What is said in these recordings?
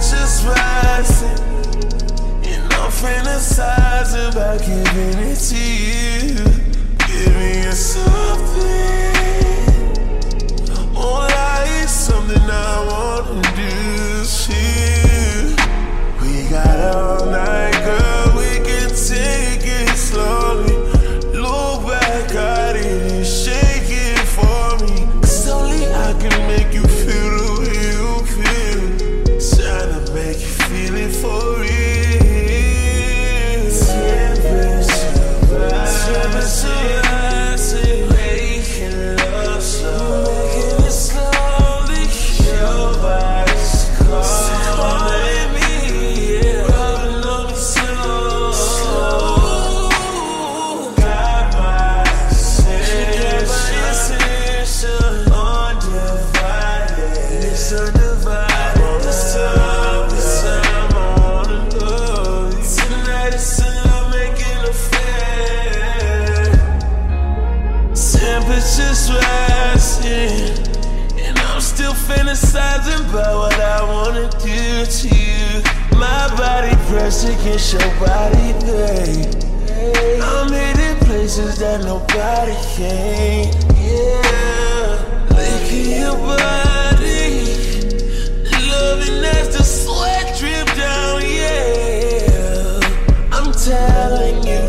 Temperatures rising, and I'm fantasizing about giving it to you. Giving you something, more like something I wanna do to you. We got all about what I wanna do to you. My body pressed against your body, babe. I'm hitting places that nobody can. Yeah, licking your body, loving as the sweat drip down. Yeah, I'm telling you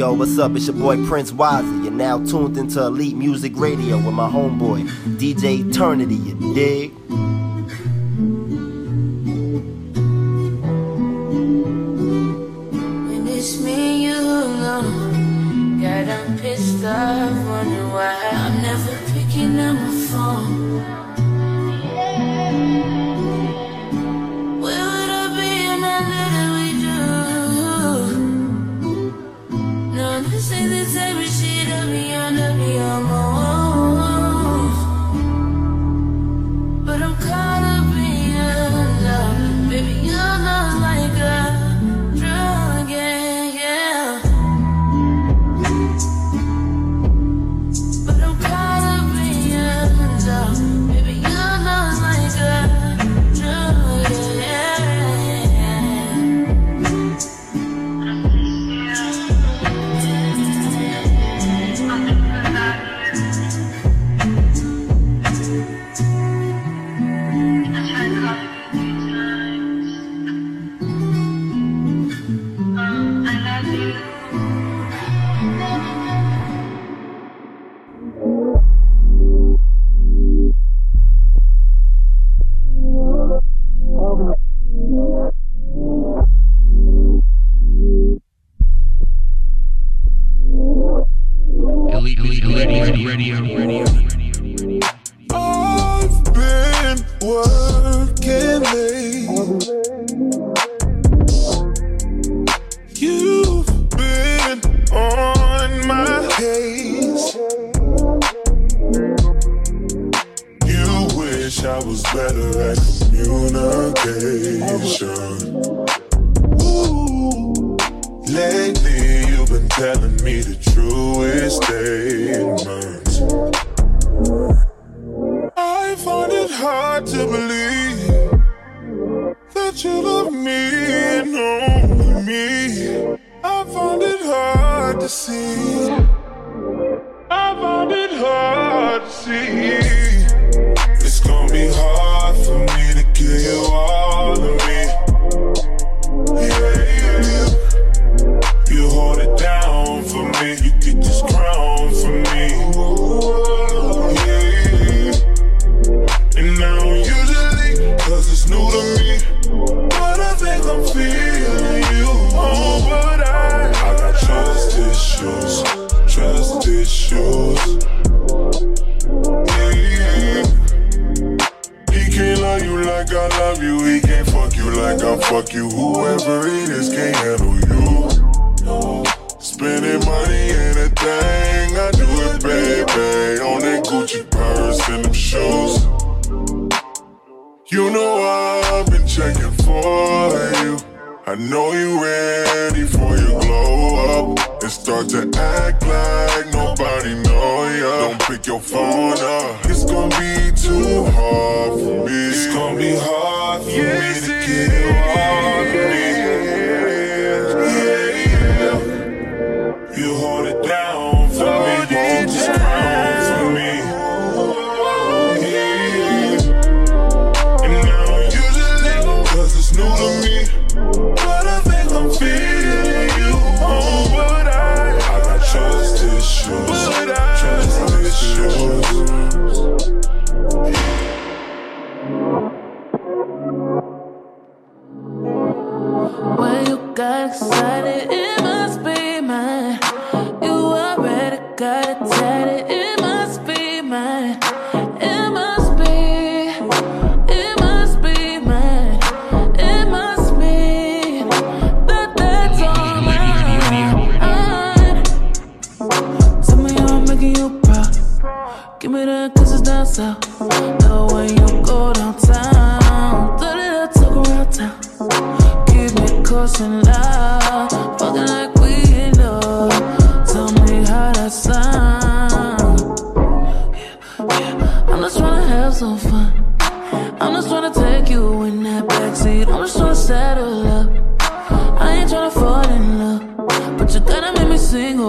Yo, what's up? It's your boy Prince Wazzy. You're now tuned into Elite Music Radio with my homeboy, DJ Eternity, you dig? say this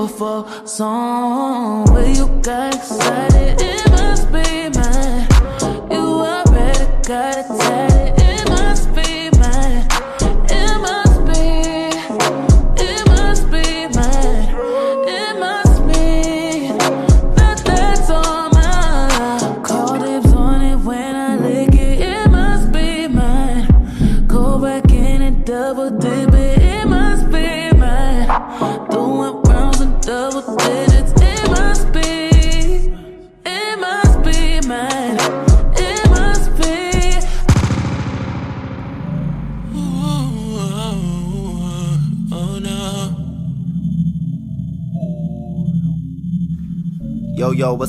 for some. When you got excited, it must be mine. You already got it.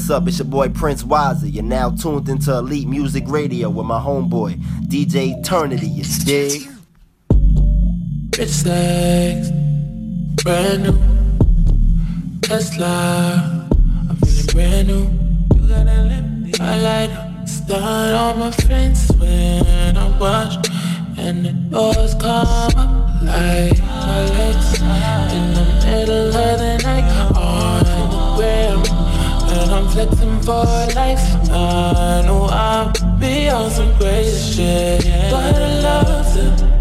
What's up? It's your boy Prince Wiser. You're now tuned into Elite Music Radio with my homeboy, DJ Eternity. You dig? It's legs, brand new. Tesla, I'm feeling brand new. You got a limp, I light up. Start all my friends when I watch, and the doors come up like my legs. In the middle of the night, All the way ground that I'm flexing for life. I know I'll be on some crazy shit, but I love to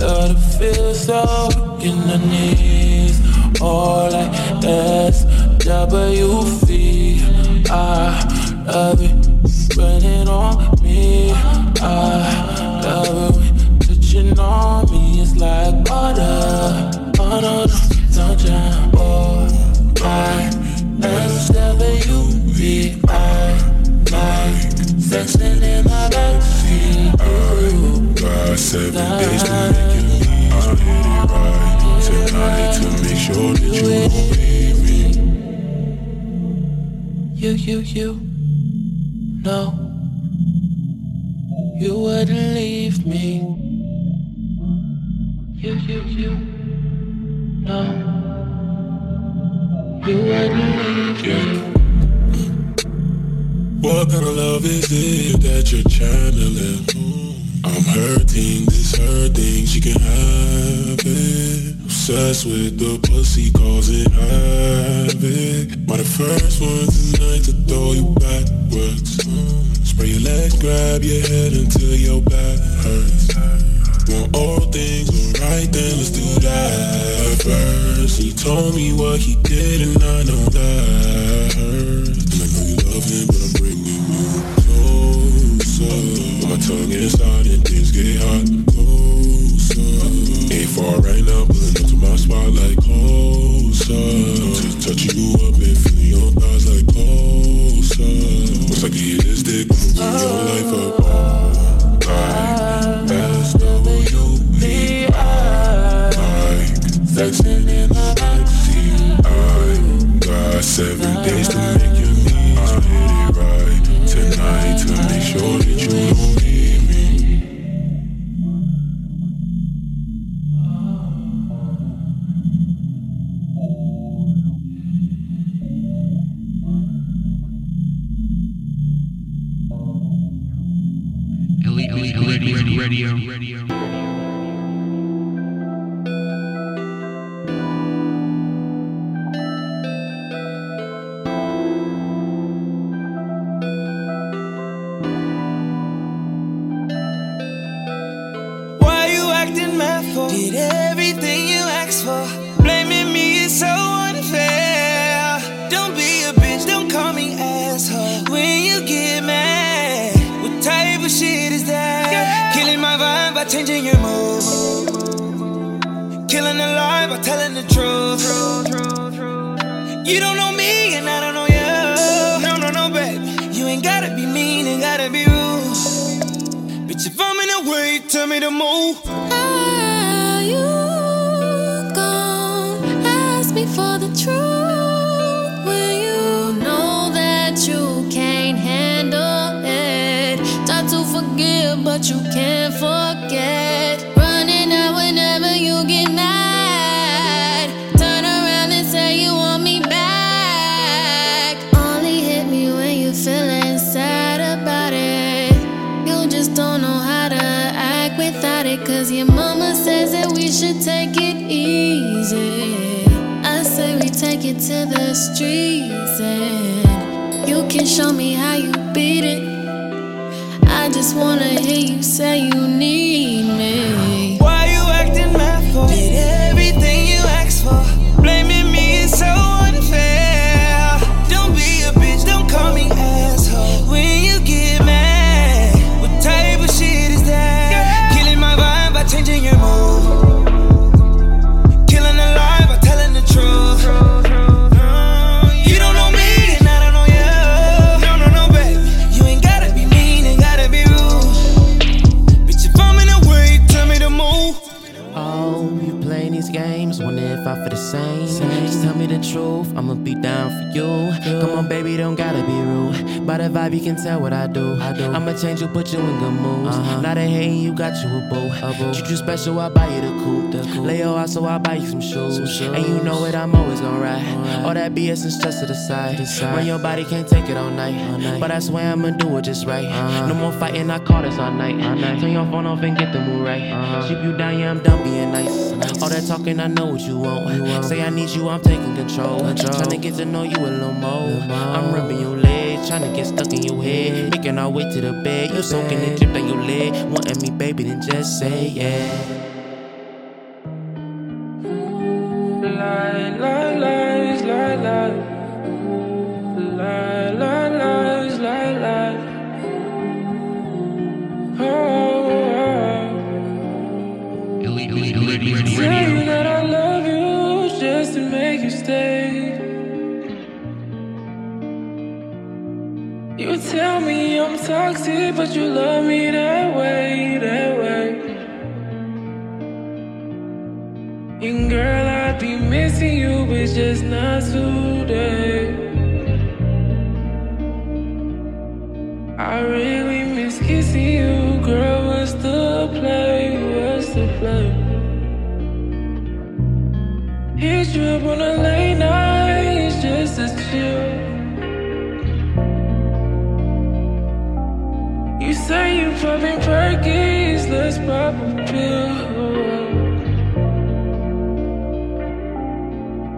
Love to feel so in the knees, or like S W V. I love it running on me. I love it touching on me. It's like water, oh no, no, don't jump. Oh, I In backseat. I got seven days to make you. I'll it right tonight to make sure that you me. You, you, you, no. You wouldn't leave me. You, you, you, no. You wouldn't leave me. What kind of love is it that you're channeling? I'm hurting, this hurting, she can have it. Obsessed with the pussy, causing havoc. By the first one tonight to throw you backwards. Spray your legs, grab your head until your back hurts. When all things go right, then let's do that first. He told me what he did, and I know that hurts. And I know you love him, but I'm closer. My tongue inside and things get hot. Oh, closer. Ain't far right now, pulling up to my spot like closer. Oh, Just touching you up and feeling your thighs like oh, closer. Once I get this dick, I'ma your life up all night. Killing the lie by telling the truth. You don't know me and I don't know you. No, no, no, baby. You ain't gotta be mean, ain't gotta be rude. Bitch, if I'm in the way, tell me to move. Are you gon' ask me for the truth the streets and you can show me how you beat it. I just wanna hear you say you Come on, baby, don't gotta be. By the vibe, you can tell what I do. I do. I'ma change you, put you in good moods. Not a hating, you got you a boo. A boo. Treat you special, I buy you the coupe. The coupe. Lay your out, so I buy you some shoes. some shoes. And you know it, I'm always gonna ride. All that BS and stress to the side. When your body can't take it all night. All night. But I swear I'ma do it just right. Uh-huh. No more fighting, I call this all night. All night. Turn your phone off and get the mood right. Uh-huh. Keep you down, yeah, I'm done being nice. All that talking, I know what you want. You want. Say I need you, I'm taking control. control. Trying to get to know you a little more. I'm rubbing your legs, tryna get stuck in your head. Making our way to the bed, you soaking the drip down your leg. Wanting me, baby, then just say yeah. Lie, lie, lies, lie, lie. Lie, lie, lies, lie, lie. Oh, oh. oh. Tell you radio. that I love you just to make you stay. me I'm toxic, but you love me that way, that way. And girl, I'd be missing you, but just not today. I really miss kissing you, girl. What's the play? What's the play? Hit you up on the Driving turkeys, let's pop a pill.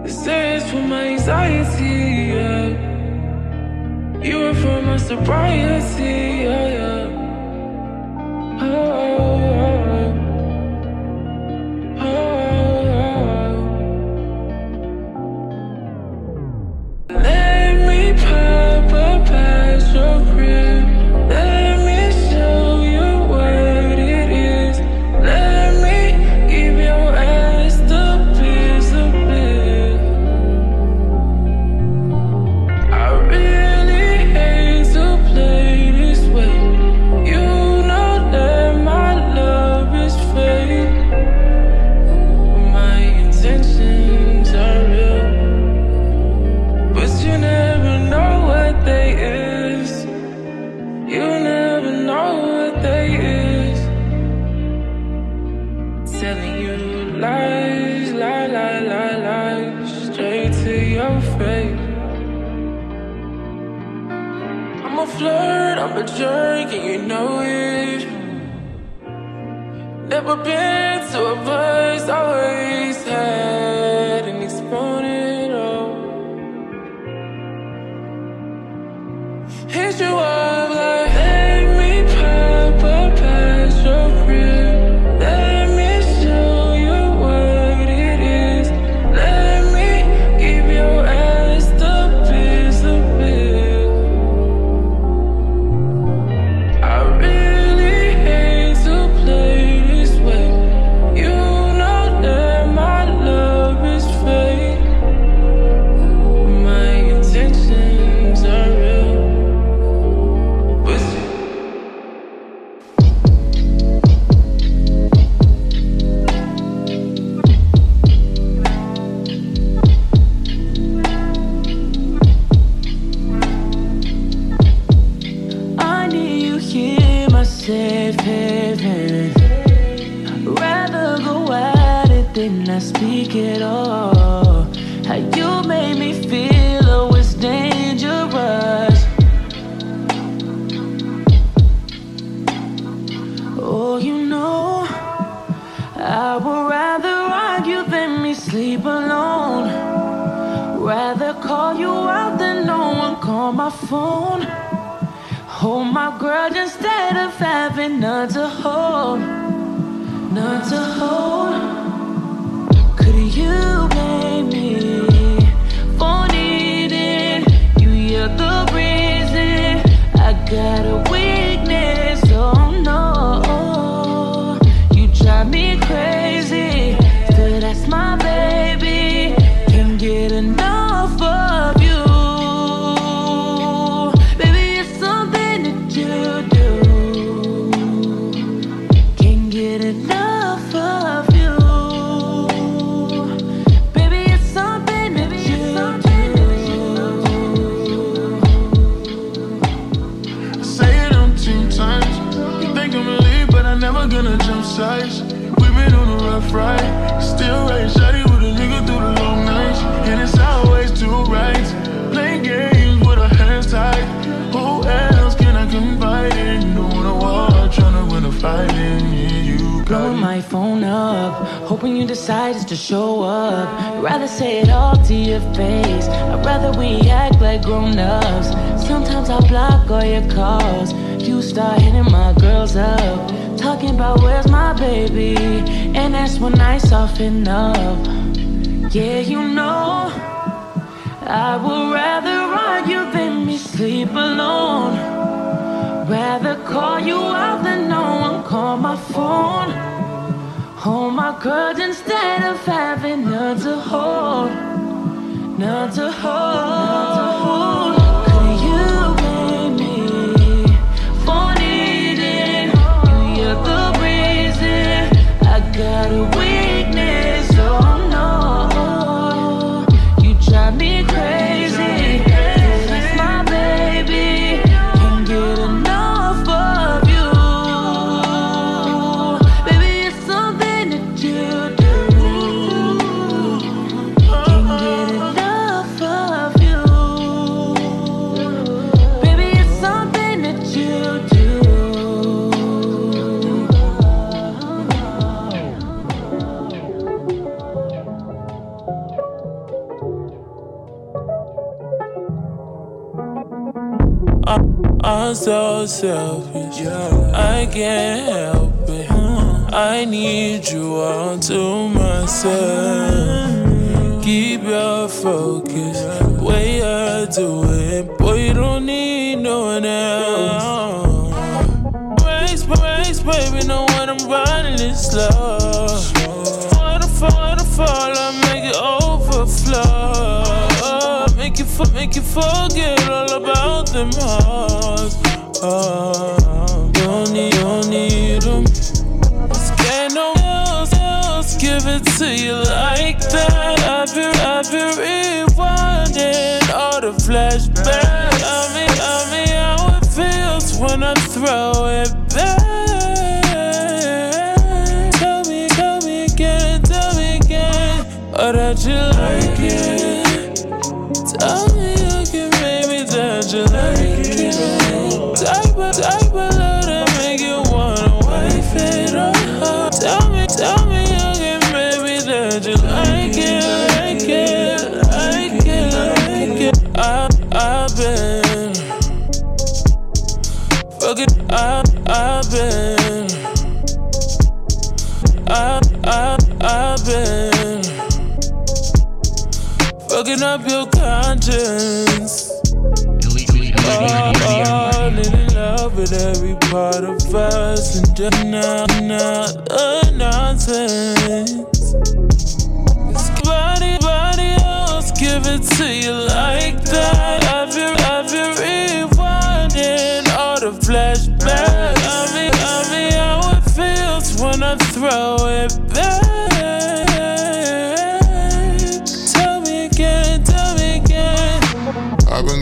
This is for my anxiety, yeah. You were for my sobriety, yeah, yeah. I'm a jerk, and you know it. Never been to a place I always had. world instead of having none to hold, none to hold. Could you blame me for needing you? You're the reason I gotta. Selfish. I can't help it. I need you all to myself. Keep your focus. Way I do it, boy, you don't need no one else. Race, race, baby, know when I'm running it slow. Waterfall, waterfall, I make it overflow. Make you, make you forget all about them hearts. Oh, it to you like that. I've been, I've been rewinding all the flashbacks. I mean, I mean, how it feels when I throw it up your conscience. Oh, in love with every part of us and just not, not the nonsense. Body, body else give it to you like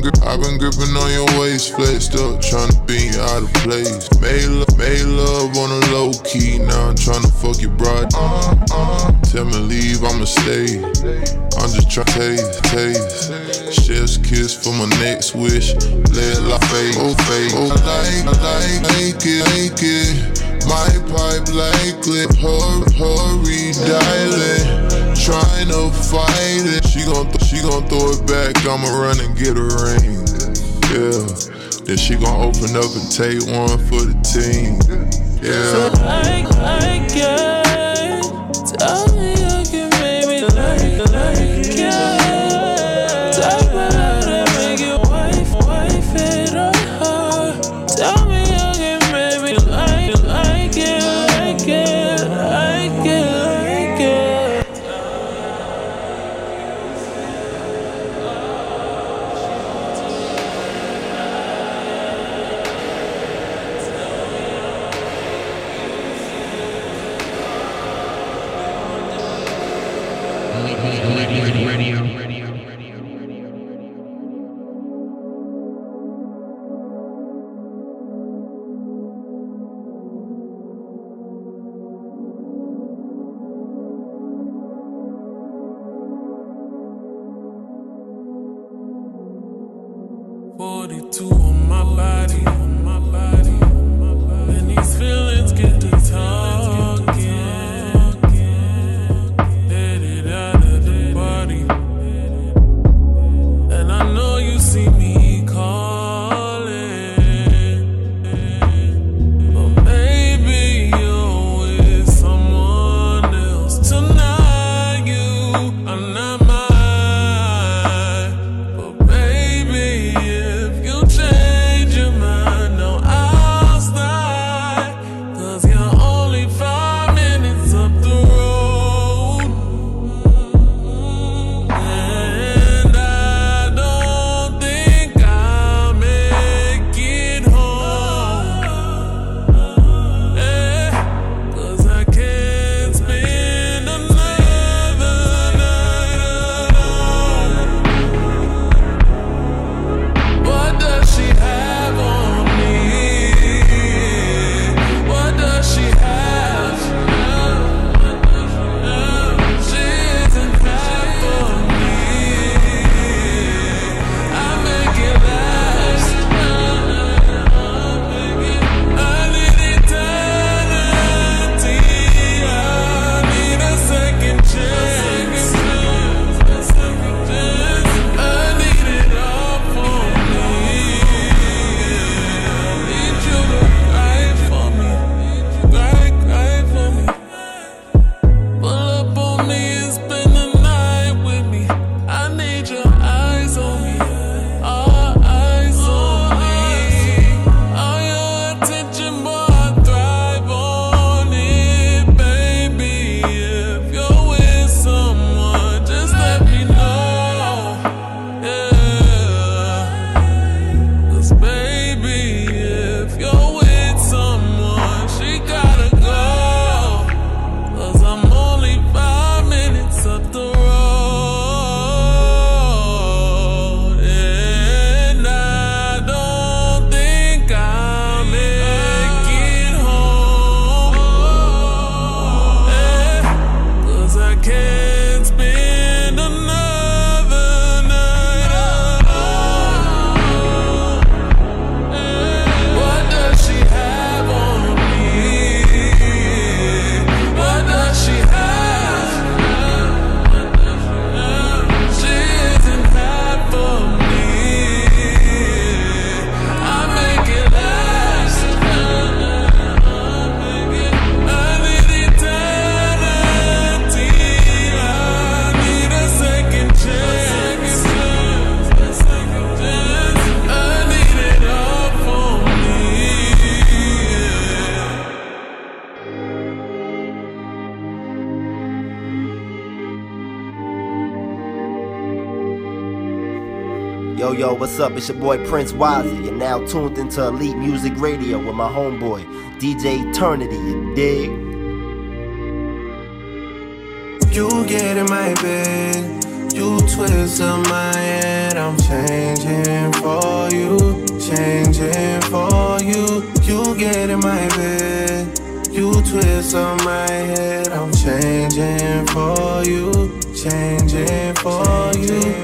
I've been gripping on your waist, flexed up, tryna be out of place. Made love, made love on a low key, now I'm tryna fuck your broad. Uh, uh, tell me leave, I'ma stay. I'm just tryna taste, taste. Chef's kiss for my next wish. Let like fade, oh fade. Oh, like, like, like it, like it. My pipe like likely, hurry, hurry, dialing. Trying to fight it. She gon' th- she gon' throw it back. I'ma run and get a ring. Yeah. Then she gon' open up and take one for the team. Yeah. like, like it. What's up? It's your boy Prince Wazzy. You're now tuned into Elite Music Radio with my homeboy, DJ Eternity, you dig? You get in my bed, you twist up my head. I'm changing for you, changing for you. You get in my bed, you twist up my head. I'm changing for you, changing for you.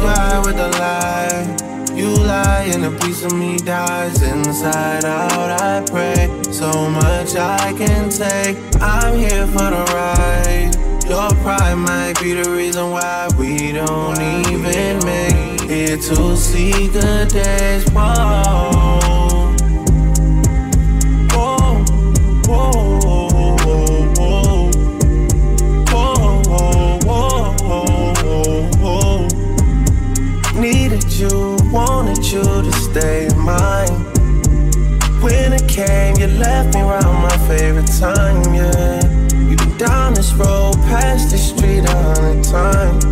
You with a lie. You lie and a piece of me dies inside out. I pray so much I can take. I'm here for the ride. Your pride might be the reason why we don't even make it to see good days. Whoa. Stay mine. When it came, you left me around my favorite time, yeah. You've been down this road, past this street on a hundred times.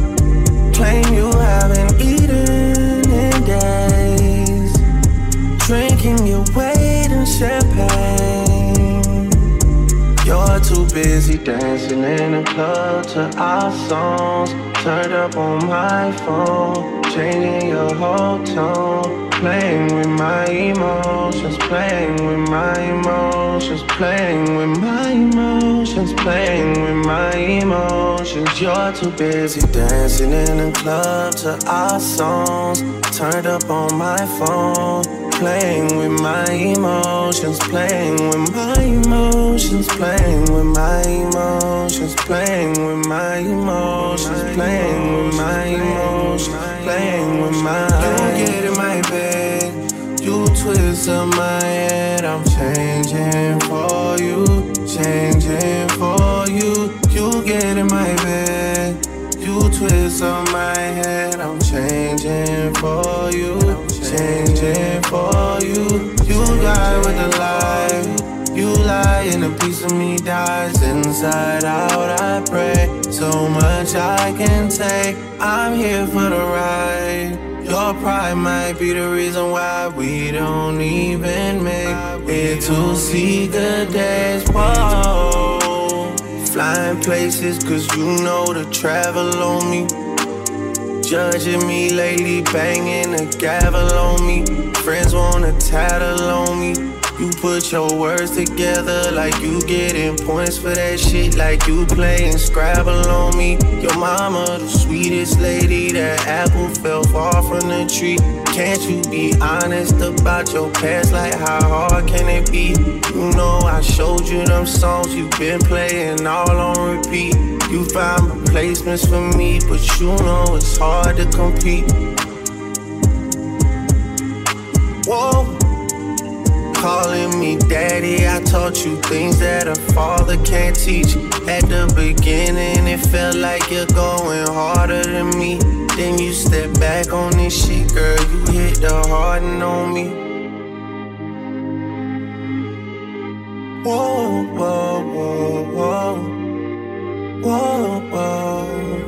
Claim you haven't eaten in days. Drinking your weight in champagne. You're too busy dancing in the club to our songs. Turned up on my phone, changing your whole tone. Playing with my emotions, playing with my emotions, playing with my emotions, playing with my emotions. You're too busy dancing in the club to our songs. Turned up on my phone, playing with my emotions, playing with my emotions, playing with my emotions, playing with my emotions, playing with my emotions, playing with my. You get in my bed, you twist up my head. I'm changing for you, changing for you. You get in my bed. You twist on my head, I'm changing for you, changing for you. You die with a lie, you lie and a piece of me dies inside out. I pray so much I can take. I'm here for the ride. Your pride might be the reason why we don't even make it to see good days. Whoa. Flying places, cause you know the travel on me. Judging me lately, banging the gavel on me. Friends wanna tattle on me. You put your words together like you getting points for that shit, like you playing Scrabble on me. Your mama, the sweetest lady, that apple fell far from the tree. Can't you be honest about your past? Like, how hard can it be? You know, I showed you them songs you've been playing all on repeat. You found replacements for me, but you know it's hard to compete. Whoa. Calling me daddy, I taught you things that a father can't teach. At the beginning, it felt like you're going harder than me. Then you step back on this shit, girl, you hit the Harden on me. Whoa, whoa, whoa, whoa, whoa, whoa.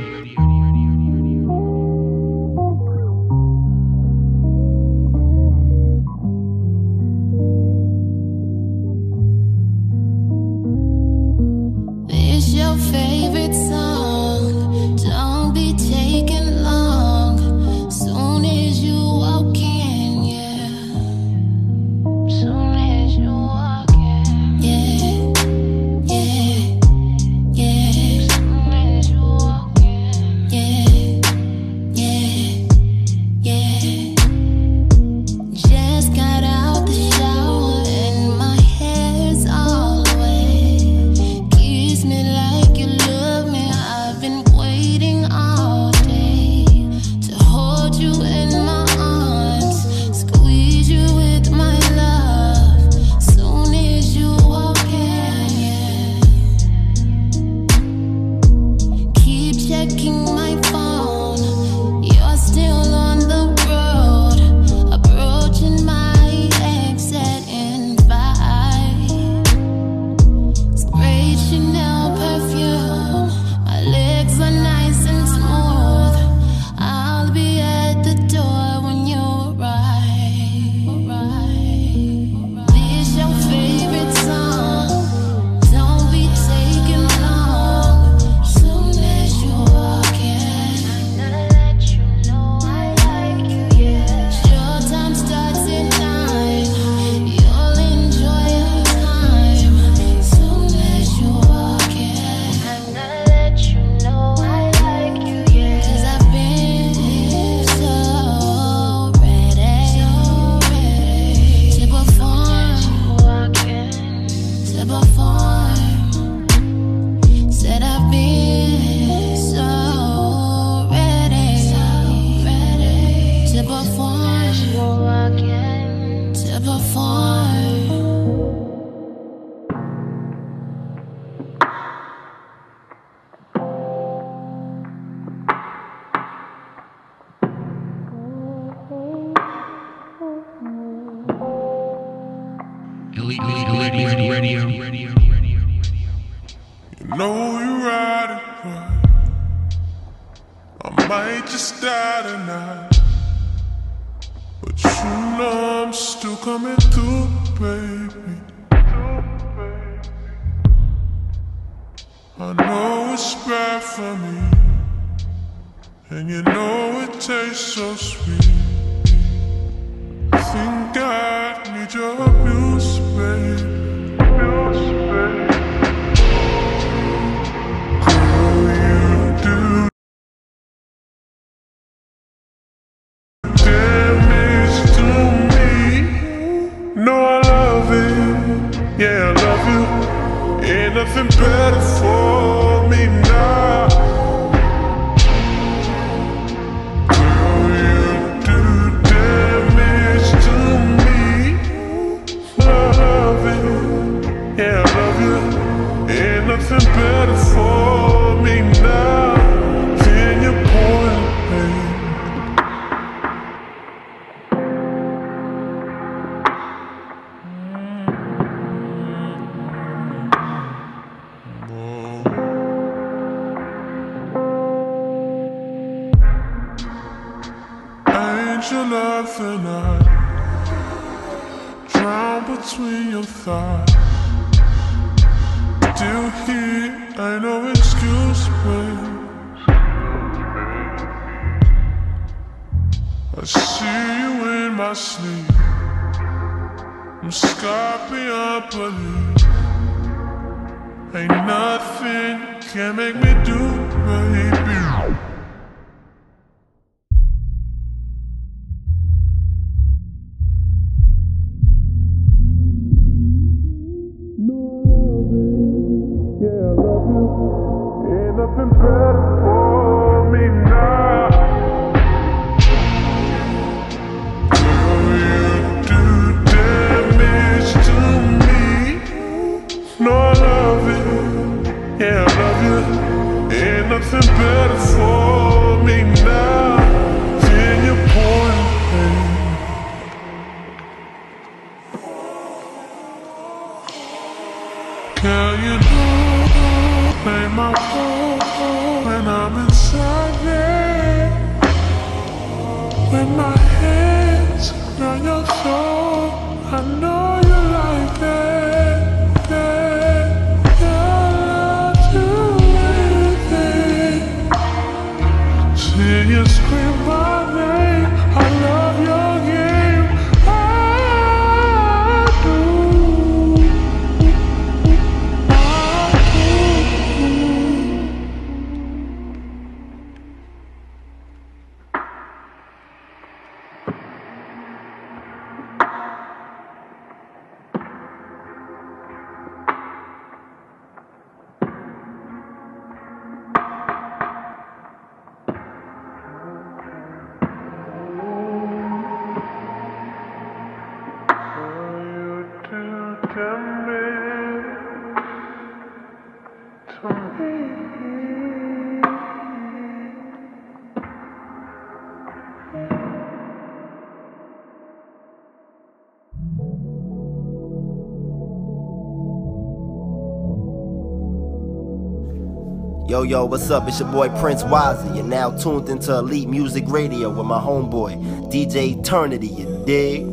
Yo, what's up? It's your boy Prince Wazzy. You're now tuned into Elite Music Radio with my homeboy, DJ Eternity, you dig?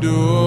Door.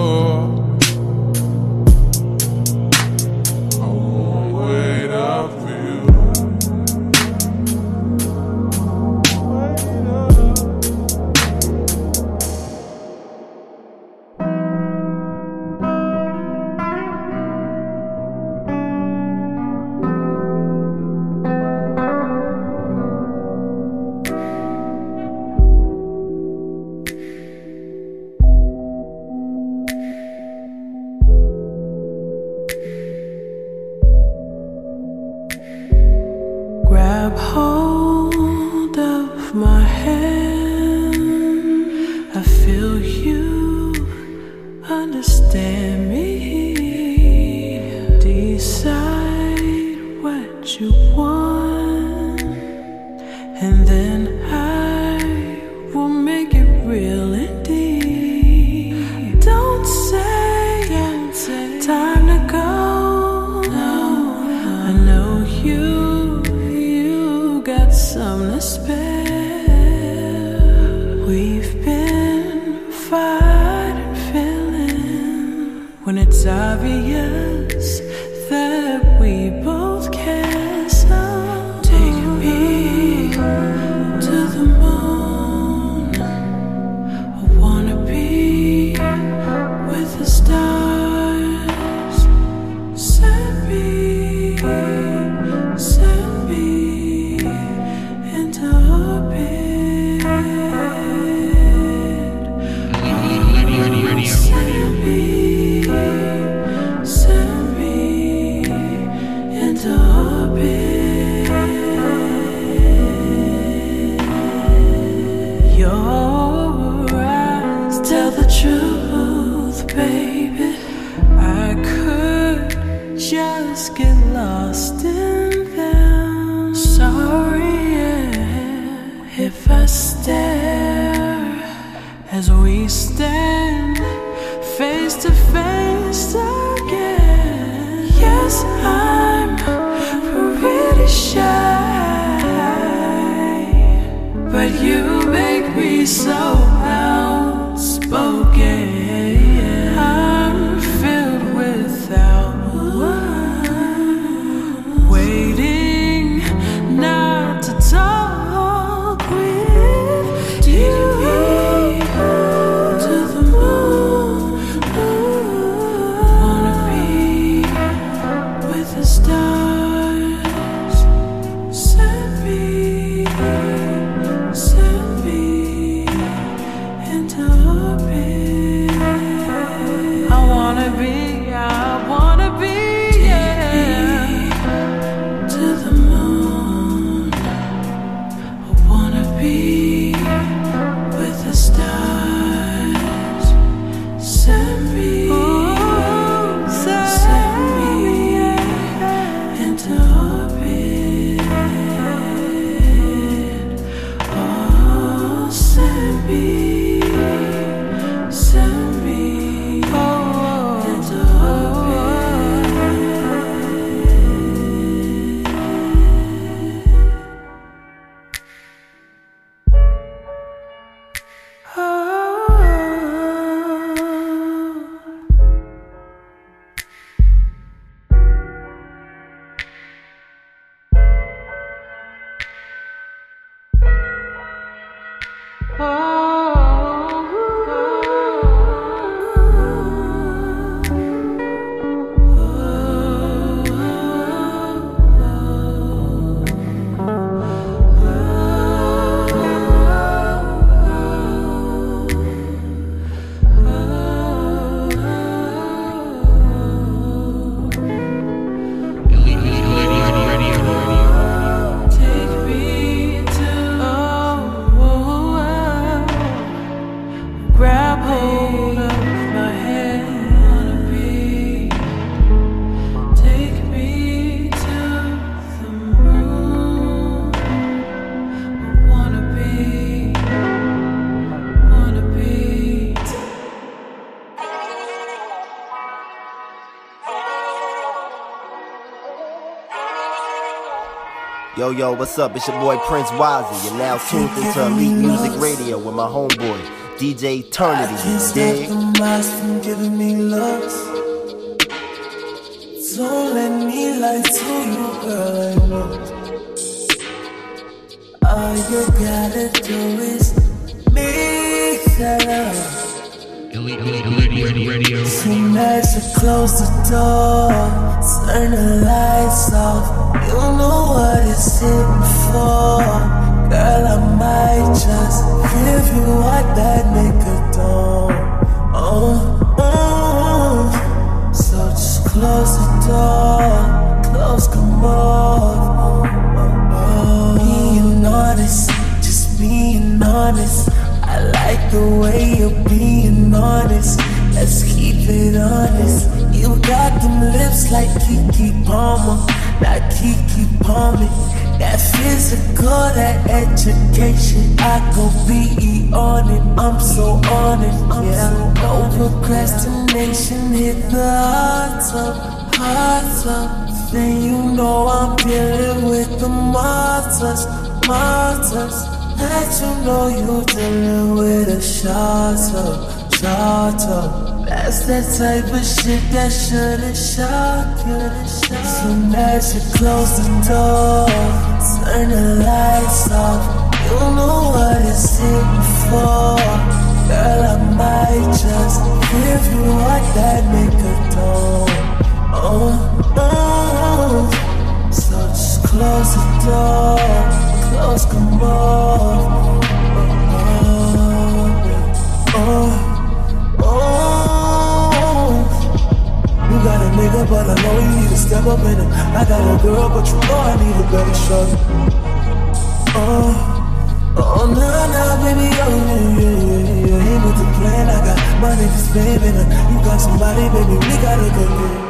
I could just get lost in them. Sorry if I stare As we stand face to face again. Yo, yo, what's up? It's your boy Prince Wazzy. You're now tuned into Elite Music Radio with my homeboy, DJ Eternity. Can't You stop dig? them eyes from giving me looks. Don't let me lie to you, girl. I know. All you gotta do is make that love. Elite, elite, elite radio, radio. Soon as you close the door, turn the lights off. You know what it's here for. Girl, I might just give you what that nigga don't. Oh, oh. So just close the door, close, come. Oh, being honest, just being honest. I like the way you're being honest. Let's keep it honest. You got them lips like Keke Palmer, not Keke Palmer. That physical, that education, I go be on it. I'm so on it. I'm yeah. so no procrastination. Hit the heart up, heart up. Then you know I'm dealing with the martyrs, martyrs. That you know you're dealing with a shorter, shorter. That's that type of shit that shouldn't shock you. Soon as you close the door, turn the lights off. You know what it's here for. Girl, I might just give you what that nigga don't. Oh, oh. So just close the door, close, come on. Oh, oh, nigga, but I know you need to step up in it. I got a girl, but you know I need a better shot. Oh, uh, oh, nah, nah, baby, oh, yeah, yeah, yeah, yeah. Ain't with the plan, I got my niggas baby. You got somebody, baby, we gotta go get.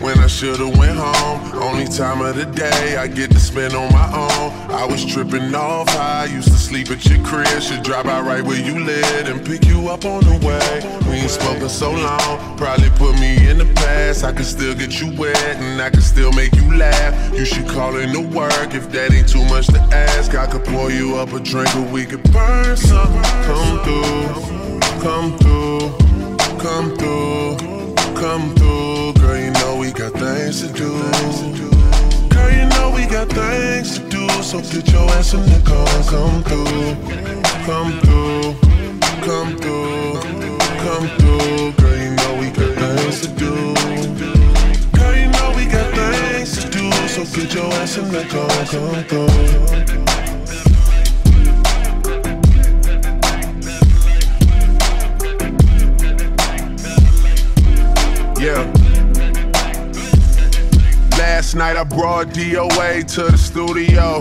When I should've went home. Only time of the day I get to spend on my own. I was tripping off high, used to sleep at your crib. Should drive out right where you live and pick you up on the way. We ain't spoken so long, probably put me in the past. I can still get you wet and I can still make you laugh. You should call in to work if that ain't too much to ask. I could pour you up a drink or we could burn something. Come through, come through. Come through, come through, got things to do. Girl, you know we got things to do. So get your ass in the car, come through, come through, come through, come through. Girl, you know we got things to do. Girl, you know we got things to do. So get your ass in the car, come through. Last night I brought DOA to the studio.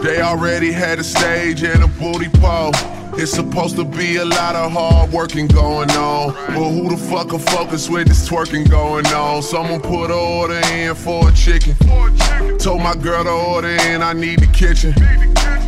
They already had a stage and a booty pole. It's supposed to be a lot of hard working going on. But who the fuck can focus with this twerking going on? Someone put an order in for a chicken. Told my girl to order in, I need the kitchen.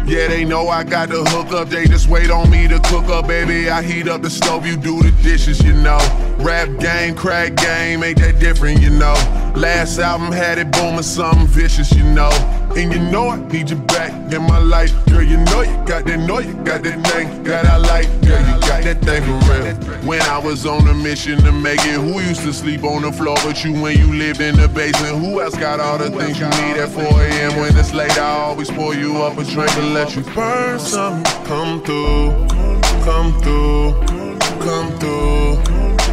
Yeah, they know I got the hook up, they just wait on me to cook up, baby. I heat up the stove, you do the dishes, you know. Rap game, crack game, ain't that different, you know. Last album had it booming, something vicious, you know. And you know I need you back in my life, girl. You know you got that, know you got that thing that I like, girl. You got that thing for real. When I was on a mission to make it, who used to sleep on the floor but you when you lived in the basement? Who else got all the things you need at 4 a.m. when it's late? I always pour you up a drink and let you burn something. Come through, come through, come through,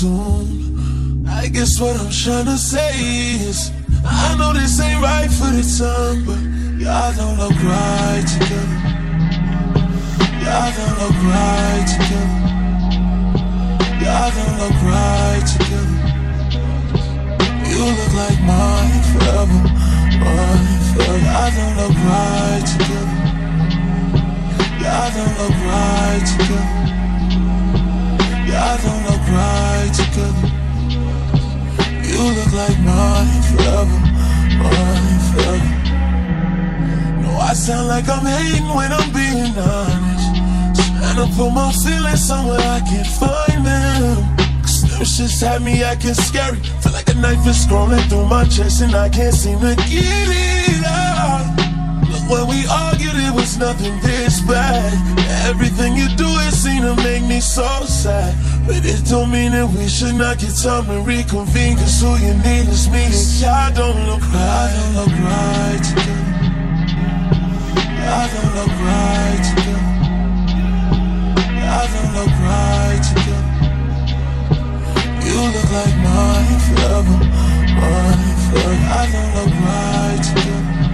soon. I guess what I'm trying to say is I know this ain't right for the time, but y'all don't look right together. Y'all don't look right together. Y'all don't look right together. You look like mine forever, mine forever. Y'all don't look right together. Y'all don't look right together. Y'all don't look right together. You look like mine forever, mine forever. No, I sound like I'm hating when I'm being honest. Trying to put my feelings somewhere I can't find them. Cause them shits had me acting scary. Feel like a knife is scrolling through my chest and I can't seem to get it out. When we argued, it was nothing this bad. Everything you do, it seem to make me so sad. But it don't mean that we should not get time to reconvene. Cause who you need is me. And y'all don't look right. Y'all don't look right together. Y'all don't look right together. Y'all don't look right together. You look like mine forever, mine forever. Y'all don't look right together.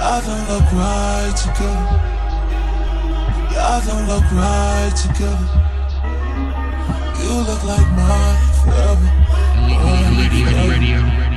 Y'all don't look right together. Y'all don't look right together. You look like mine forever. Elite, elite radio.